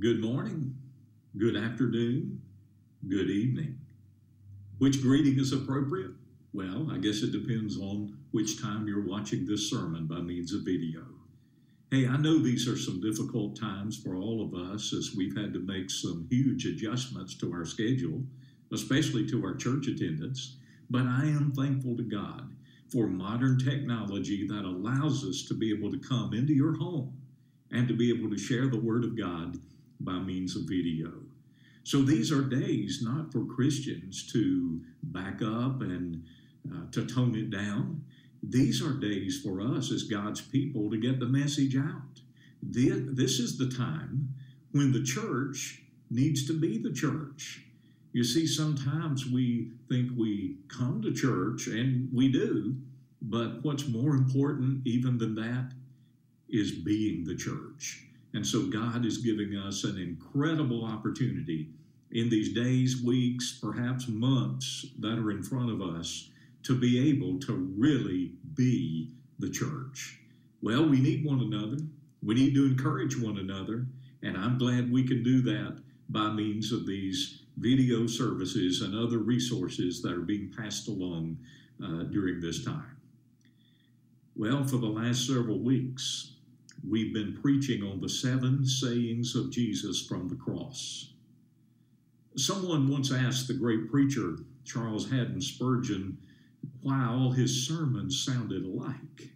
good morning, good afternoon, good evening. Which greeting is appropriate? Well, I guess it depends on which time you're watching this sermon by means of video. Hey, I know these are some difficult times for all of us as we've had to make some huge adjustments to our schedule, especially to our church attendance. But I am thankful to God for modern technology that allows us to be able to come into your home and to be able to share the Word of God by means of video. So these are days not for Christians to back up and uh, to tone it down. These are days for us as God's people to get the message out. This is the time when the church needs to be the church. You see, sometimes we think we come to church, and we do, but what's more important even than that is being the church. And so God is giving us an incredible opportunity in these days, weeks, perhaps months that are in front of us to be able to really be the church. Well, we need one another. We need to encourage one another. And I'm glad we can do that by means of these video services and other resources that are being passed along uh, during this time. Well, for the last several weeks, we've been preaching on the seven sayings of Jesus from the cross. Someone once asked the great preacher, Charles Haddon Spurgeon, why all his sermons sounded alike.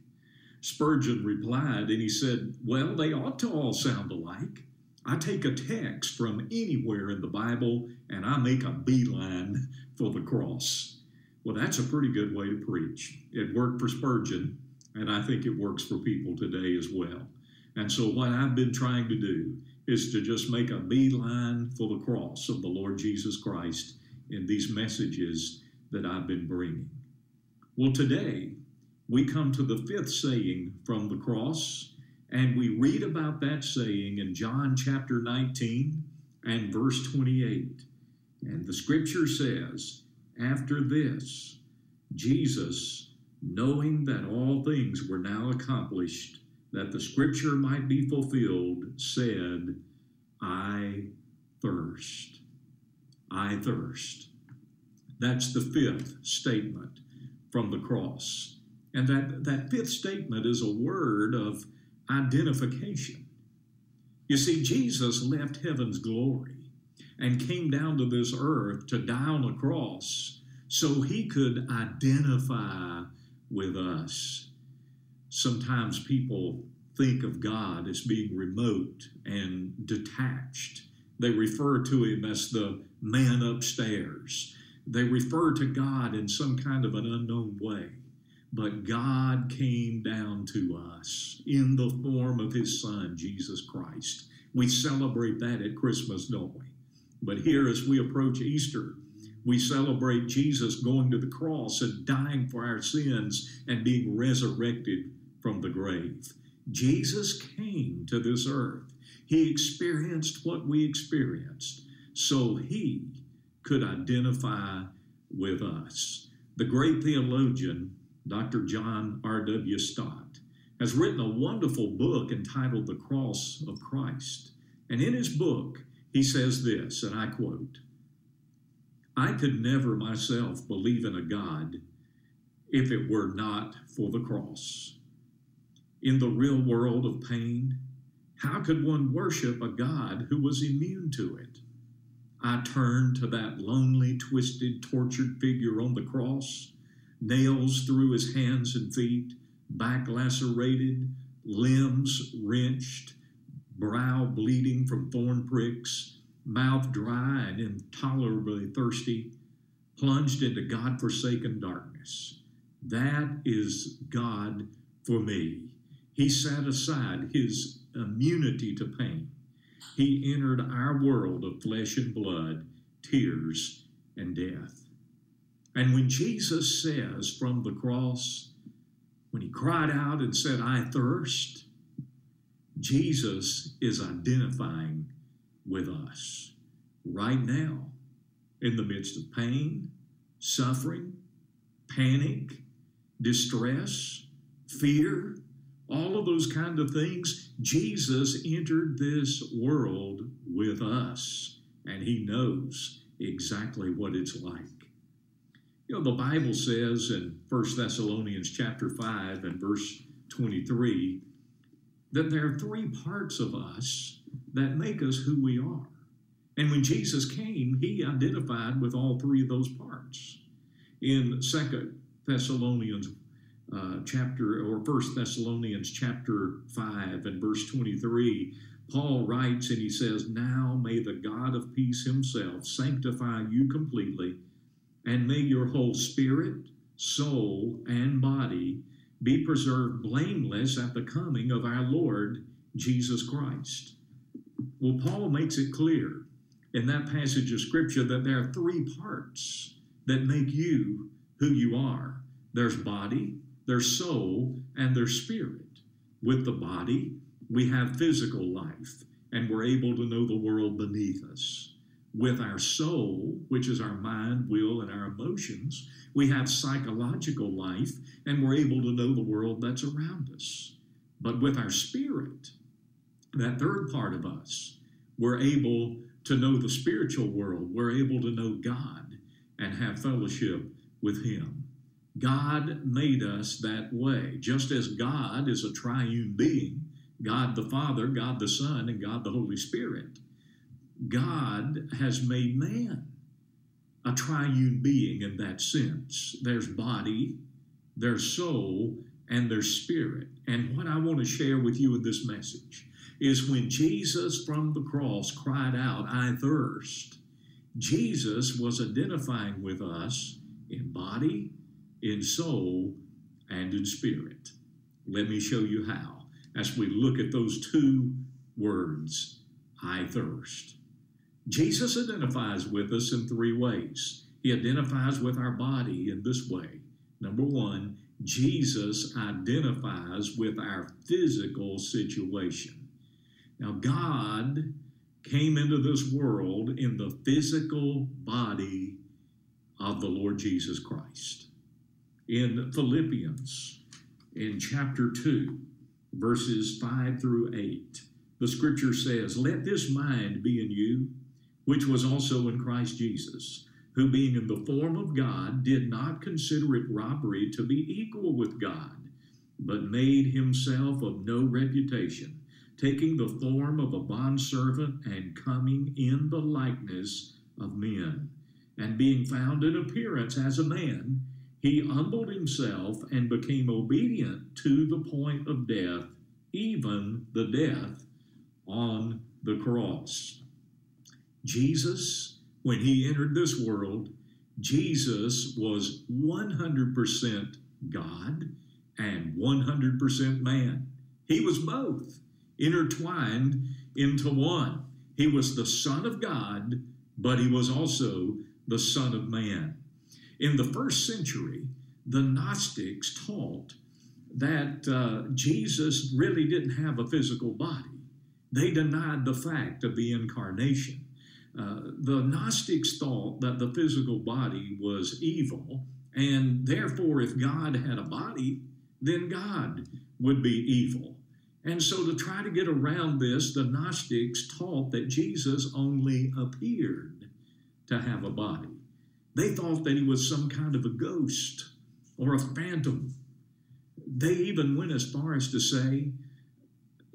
Spurgeon replied, and he said, Well, they ought to all sound alike. I take a text from anywhere in the Bible and I make a beeline for the cross. Well, that's a pretty good way to preach. It worked for Spurgeon, and I think it works for people today as well. And so, what I've been trying to do is to just make a beeline for the cross of the Lord Jesus Christ in these messages that I've been bringing. Well, today we come to the fifth saying from the cross, and we read about that saying in John chapter 19 and verse 28. And the scripture says, After this, Jesus, knowing that all things were now accomplished, that the scripture might be fulfilled, said, I thirst. I thirst. That's the fifth statement from the cross. And that, that fifth statement is a word of identification. You see, Jesus left heaven's glory and came down to this earth to die on a cross so he could identify with us. Sometimes people think of God as being remote and detached. They refer to him as the man upstairs. They refer to God in some kind of an unknown way. But God came down to us in the form of his Son, Jesus Christ. We celebrate that at Christmas, don't we? But here, as we approach Easter, we celebrate Jesus going to the cross and dying for our sins and being resurrected from the grave. Jesus came to this earth. He experienced what we experienced so he could identify with us. The great theologian, Dr. John R.W. Stott, has written a wonderful book entitled The Cross of Christ. And in his book, he says this, and I quote I could never myself believe in a God if it were not for the cross. In the real world of pain, how could one worship a God who was immune to it? I turned to that lonely, twisted, tortured figure on the cross, nails through his hands and feet, back lacerated, limbs wrenched, brow bleeding from thorn pricks, mouth dry and intolerably thirsty, plunged into God forsaken darkness. That is God for me. He set aside his immunity to pain he entered our world of flesh and blood, tears and death. And when Jesus says from the cross, when he cried out and said, I thirst, Jesus is identifying with us right now in the midst of pain, suffering, panic, distress, fear, all of those kind of things. Jesus entered this world with us, and he knows exactly what it's like. You know, the Bible says in 1 Thessalonians chapter 5 and verse 23 that there are three parts of us that make us who we are. And when Jesus came, he identified with all three of those parts. In Second Thessalonians uh, chapter or First Thessalonians chapter 5 and verse 23, Paul writes and he says, Now may the God of peace himself sanctify you completely, and may your whole spirit, soul, and body be preserved blameless at the coming of our Lord Jesus Christ. Well, Paul makes it clear in that passage of Scripture that there are three parts that make you who you are there's body, there's soul, and their spirit. With the body, we have physical life, and we're able to know the world beneath us. With our soul, which is our mind, will, and our emotions, we have psychological life, and we're able to know the world that's around us. But with our spirit, that third part of us, we're able to know the spiritual world. We're able to know God and have fellowship with Him. God made us that way. Just as God is a triune being, God the Father, God the Son, and God the Holy Spirit, God has made man a triune being in that sense. There's body, there's soul, and there's spirit. And what I want to share with you in this message is when Jesus from the cross cried out, I thirst, Jesus was identifying with us in body, in soul, and in spirit. Let me show you how as we look at those two words, I thirst. Jesus identifies with us in three ways. He identifies with our body in this way. Number one, Jesus identifies with our physical situation. Now, God came into this world in the physical body of the Lord Jesus Christ. In Philippians, in chapter 2, verses 5 through 8, the scripture says, Let this mind be in you, which was also in Christ Jesus, who being in the form of God did not consider it robbery to be equal with God, but made himself of no reputation taking the form of a bondservant and coming in the likeness of men. And being found in appearance as a man, he humbled himself and became obedient to the point of death, even the death on the cross. Jesus, when he entered this world, Jesus was 100% God and 100% man. He was both intertwined into one. He was the Son of God, but he was also the Son of Man. In the first century, the Gnostics taught that uh, Jesus really didn't have a physical body. They denied the fact of the incarnation. Uh, the Gnostics thought that the physical body was evil, and therefore, if God had a body, then God would be evil. And so, to try to get around this, the Gnostics taught that Jesus only appeared to have a body. They thought that he was some kind of a ghost or a phantom. They even went as far as to say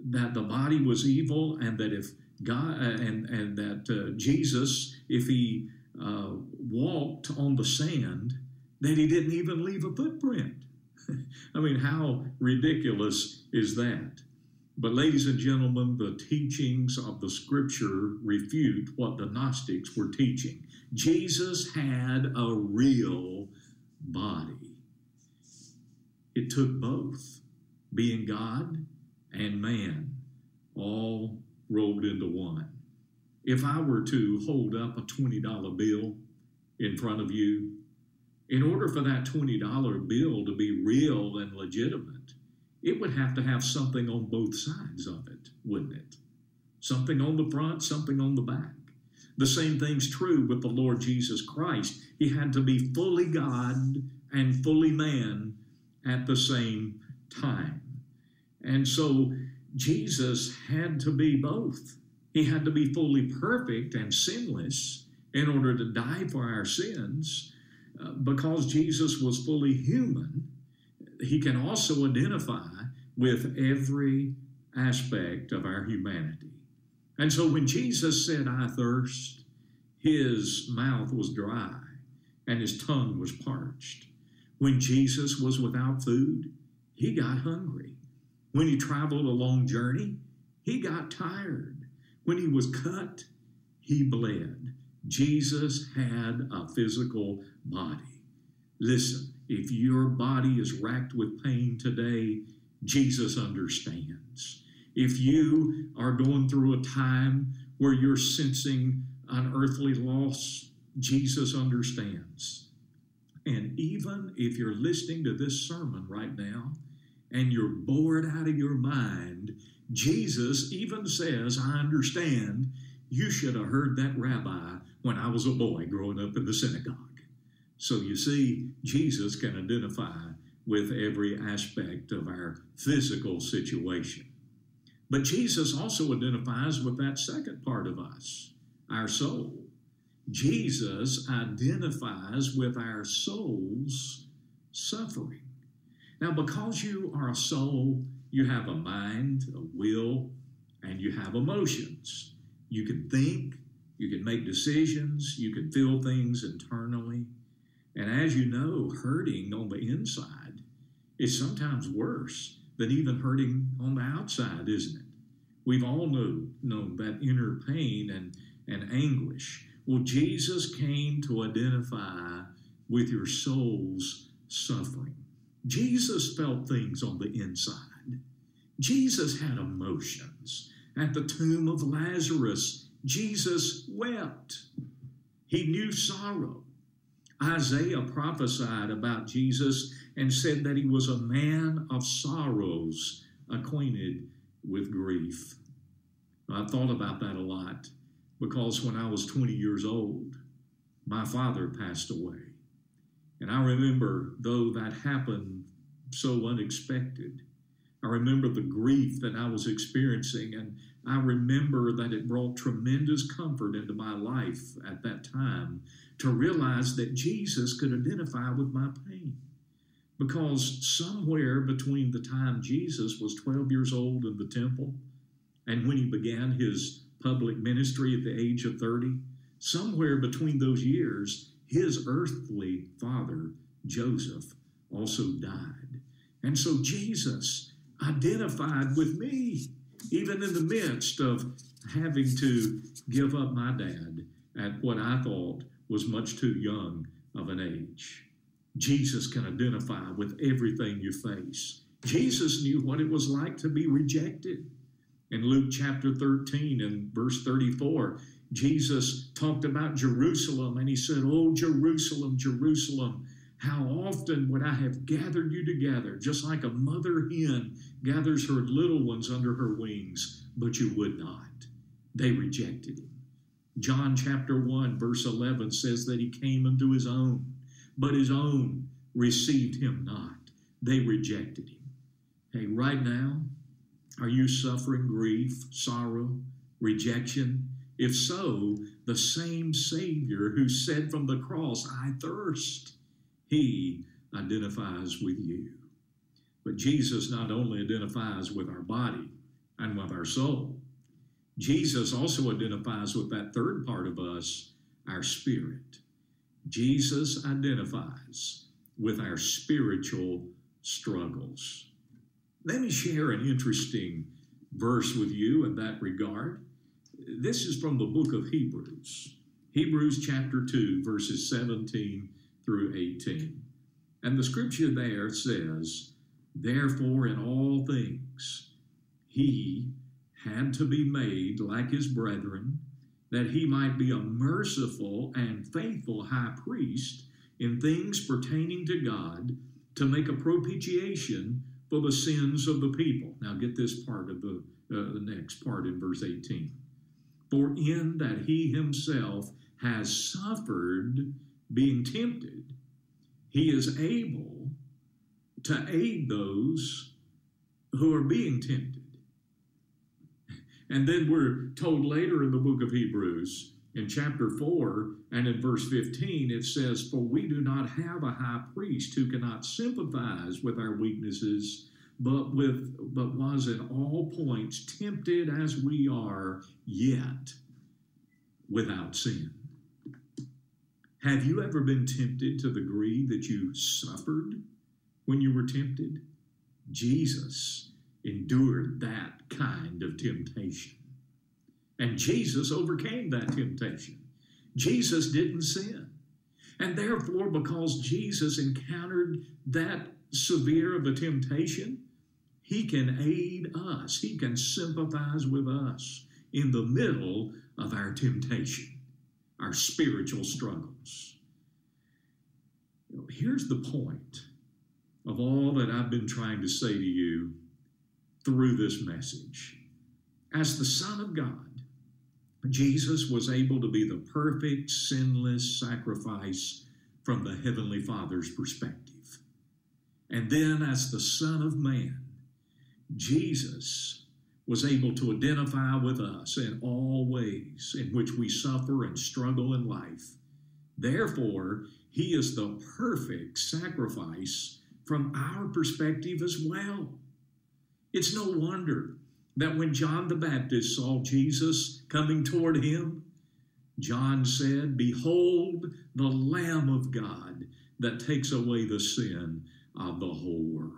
that the body was evil and that if God uh, and and that uh, Jesus, if he uh, walked on the sand, that he didn't even leave a footprint. I mean, how ridiculous is that? But, ladies and gentlemen, the teachings of the scripture refute what the Gnostics were teaching. Jesus had a real body, it took both, being God and man, all rolled into one. If I were to hold up a $20 bill in front of you, in order for that $20 bill to be real and legitimate, it would have to have something on both sides of it, wouldn't it? Something on the front, something on the back. The same thing's true with the Lord Jesus Christ. He had to be fully God and fully man at the same time. And so Jesus had to be both. He had to be fully perfect and sinless in order to die for our sins. Uh, because Jesus was fully human, he can also identify with every aspect of our humanity. And so when Jesus said, I thirst, his mouth was dry and his tongue was parched. When Jesus was without food, he got hungry. When he traveled a long journey, he got tired. When he was cut, he bled. Jesus had a physical body. Listen, if your body is racked with pain today, Jesus understands. If you are going through a time where you're sensing an earthly loss, Jesus understands. And even if you're listening to this sermon right now and you're bored out of your mind, Jesus even says, I understand you should have heard that rabbi when I was a boy growing up in the synagogue. So you see, Jesus can identify with every aspect of our physical situation. But Jesus also identifies with that second part of us, our soul. Jesus identifies with our soul's suffering. Now, because you are a soul, you have a mind, a will, and you have emotions. You can think, you can make decisions, you can feel things internally. And as you know, hurting on the inside is sometimes worse than even hurting on the outside, isn't it? We've all know, known that inner pain and, and anguish. Well, Jesus came to identify with your soul's suffering. Jesus felt things on the inside. Jesus had emotions. At the tomb of Lazarus, Jesus wept. He knew sorrow. Isaiah prophesied about Jesus and said that he was a man of sorrows, acquainted with grief. I thought about that a lot because when I was 20 years old, my father passed away. And I remember, though that happened so unexpected, I remember the grief that I was experiencing, and I remember that it brought tremendous comfort into my life at that time to realize that Jesus could identify with my pain. Because somewhere between the time Jesus was 12 years old in the temple and when he began his public ministry at the age of 30, somewhere between those years, his earthly father, Joseph, also died. And so Jesus identified with me, even in the midst of having to give up my dad at what I thought was much too young of an age. Jesus can identify with everything you face. Jesus knew what it was like to be rejected. In Luke chapter 13 and verse 34, Jesus talked about Jerusalem and he said, Oh, Jerusalem, Jerusalem, how often would I have gathered you together, just like a mother hen gathers her little ones under her wings, but you would not. They rejected him. John chapter 1, verse 11 says that he came unto his own, but his own received him not. They rejected him. Hey, right now, are you suffering grief, sorrow, rejection? If so, the same Savior who said from the cross, I thirst, he identifies with you. But Jesus not only identifies with our body and with our soul, Jesus also identifies with that third part of us, our spirit. Jesus identifies with our spiritual struggles. Let me share an interesting verse with you in that regard. This is from the book of Hebrews, Hebrews chapter 2, verses 17 through 18. And the scripture there says, Therefore, in all things, he had to be made like his brethren, that he might be a merciful and faithful high priest in things pertaining to God, to make a propitiation for the sins of the people. Now, get this part of the, uh, the next part in verse 18. For in that he himself has suffered being tempted, he is able to aid those who are being tempted. And then we're told later in the book of Hebrews, in chapter 4 and in verse 15, it says, For we do not have a high priest who cannot sympathize with our weaknesses, but with but was in all points tempted as we are, yet without sin. Have you ever been tempted to the degree that you suffered when you were tempted? Jesus endured that kind of temptation. And Jesus overcame that temptation. Jesus didn't sin. And therefore, because Jesus encountered that severe of a temptation, he can aid us, he can sympathize with us in the middle of our temptation, our spiritual struggles. Here's the point of all that I've been trying to say to you through this message. As the Son of God, Jesus was able to be the perfect, sinless sacrifice from the Heavenly Father's perspective. And then, as the Son of Man, Jesus was able to identify with us in all ways in which we suffer and struggle in life. Therefore, He is the perfect sacrifice from our perspective as well. It's no wonder that when John the Baptist saw Jesus coming toward him, John said, Behold the Lamb of God that takes away the sin of the whole world.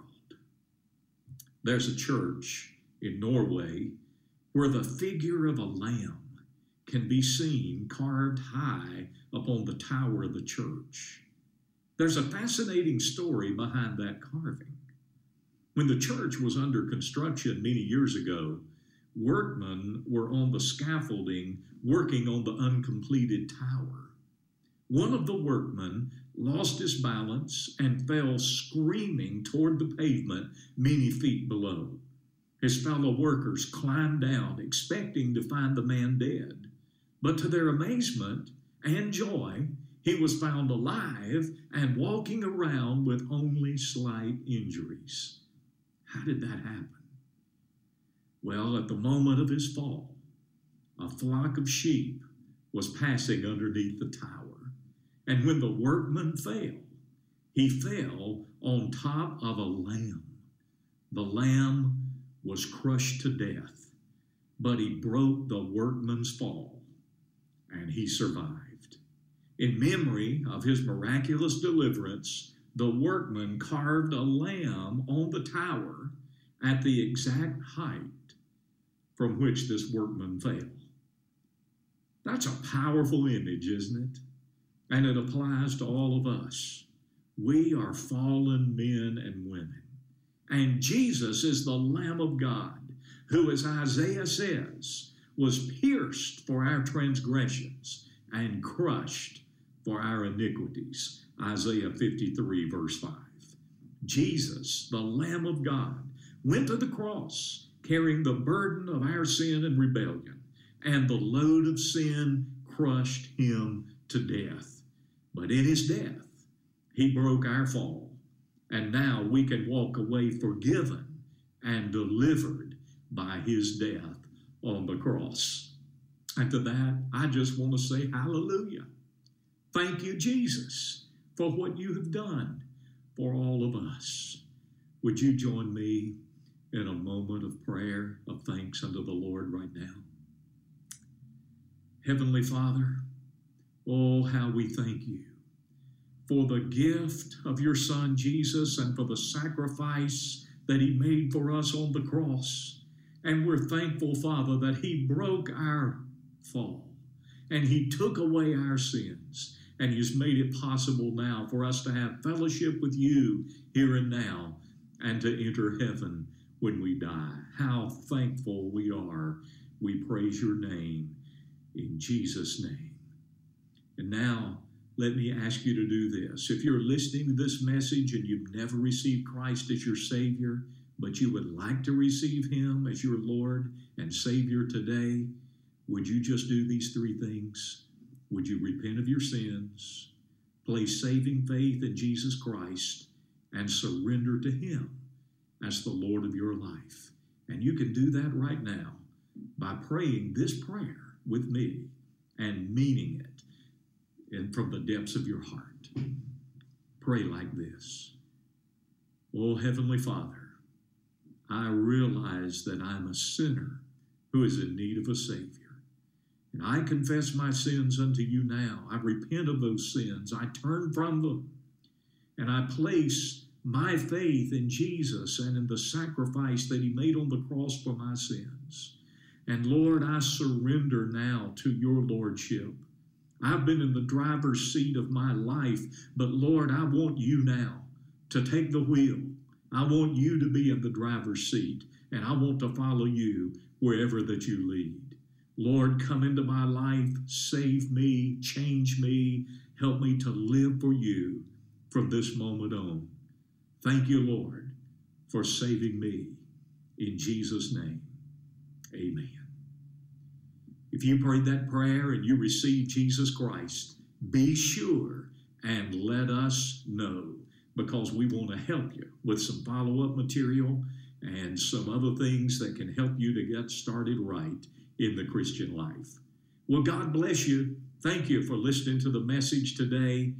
There's a church in Norway where the figure of a lamb can be seen carved high upon the tower of the church. There's a fascinating story behind that carving. When the church was under construction many years ago, workmen were on the scaffolding working on the uncompleted tower. One of the workmen lost his balance and fell screaming toward the pavement many feet below. His fellow workers climbed down, expecting to find the man dead. But to their amazement and joy, he was found alive and walking around with only slight injuries. How did that happen? Well, at the moment of his fall, a flock of sheep was passing underneath the tower. And when the workman fell, he fell on top of a lamb. The lamb was crushed to death, but he broke the workman's fall and he survived. In memory of his miraculous deliverance, the workman carved a lamb on the tower at the exact height from which this workman fell. That's a powerful image, isn't it? And it applies to all of us. We are fallen men and women. And Jesus is the Lamb of God, who, as Isaiah says, was pierced for our transgressions and crushed for our iniquities. Isaiah 53, verse 5. Jesus, the Lamb of God, went to the cross carrying the burden of our sin and rebellion, and the load of sin crushed him to death. But in his death, he broke our fall, and now we can walk away forgiven and delivered by his death on the cross. And to that, I just want to say hallelujah. Thank you, Jesus, for what you have done for all of us. Would you join me in a moment of prayer, of thanks unto the Lord right now? Heavenly Father, oh, how we thank you for the gift of your Son Jesus and for the sacrifice that he made for us on the cross. And we're thankful, Father, that he broke our fall and he took away our sins and He's made it possible now for us to have fellowship with you here and now and to enter heaven when we die. How thankful we are. We praise your name in Jesus' name. And now, let me ask you to do this. If you're listening to this message and you've never received Christ as your Savior, but you would like to receive Him as your Lord and Savior today, would you just do these three things? Would you repent of your sins, place saving faith in Jesus Christ, and surrender to Him as the Lord of your life. And you can do that right now by praying this prayer with me and meaning it and from the depths of your heart. Pray like this Oh, Heavenly Father, I realize that I'm a sinner who is in need of a Savior. And I confess my sins unto you now. I repent of those sins. I turn from them. And I place my faith in Jesus and in the sacrifice that He made on the cross for my sins. And Lord, I surrender now to your Lordship. I've been in the driver's seat of my life, but Lord, I want you now to take the wheel. I want you to be in the driver's seat, and I want to follow you wherever that you lead. Lord, come into my life, save me, change me, help me to live for you from this moment on. Thank you, Lord, for saving me. In Jesus' name, amen. If you prayed that prayer and you received Jesus Christ, be sure and let us know because we want to help you with some follow up material and some other things that can help you to get started right in the Christian life. Well, God bless you. Thank you for listening to the message today.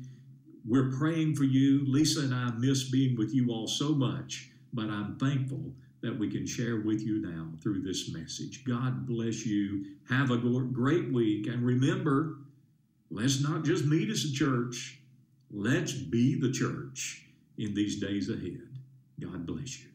We're praying for you. Lisa and I miss being with you all so much, but I'm thankful that we can share with you now through this message. God bless you. Have a great week. And remember, let's not just meet as a church, let's be the church in these days ahead. God bless you.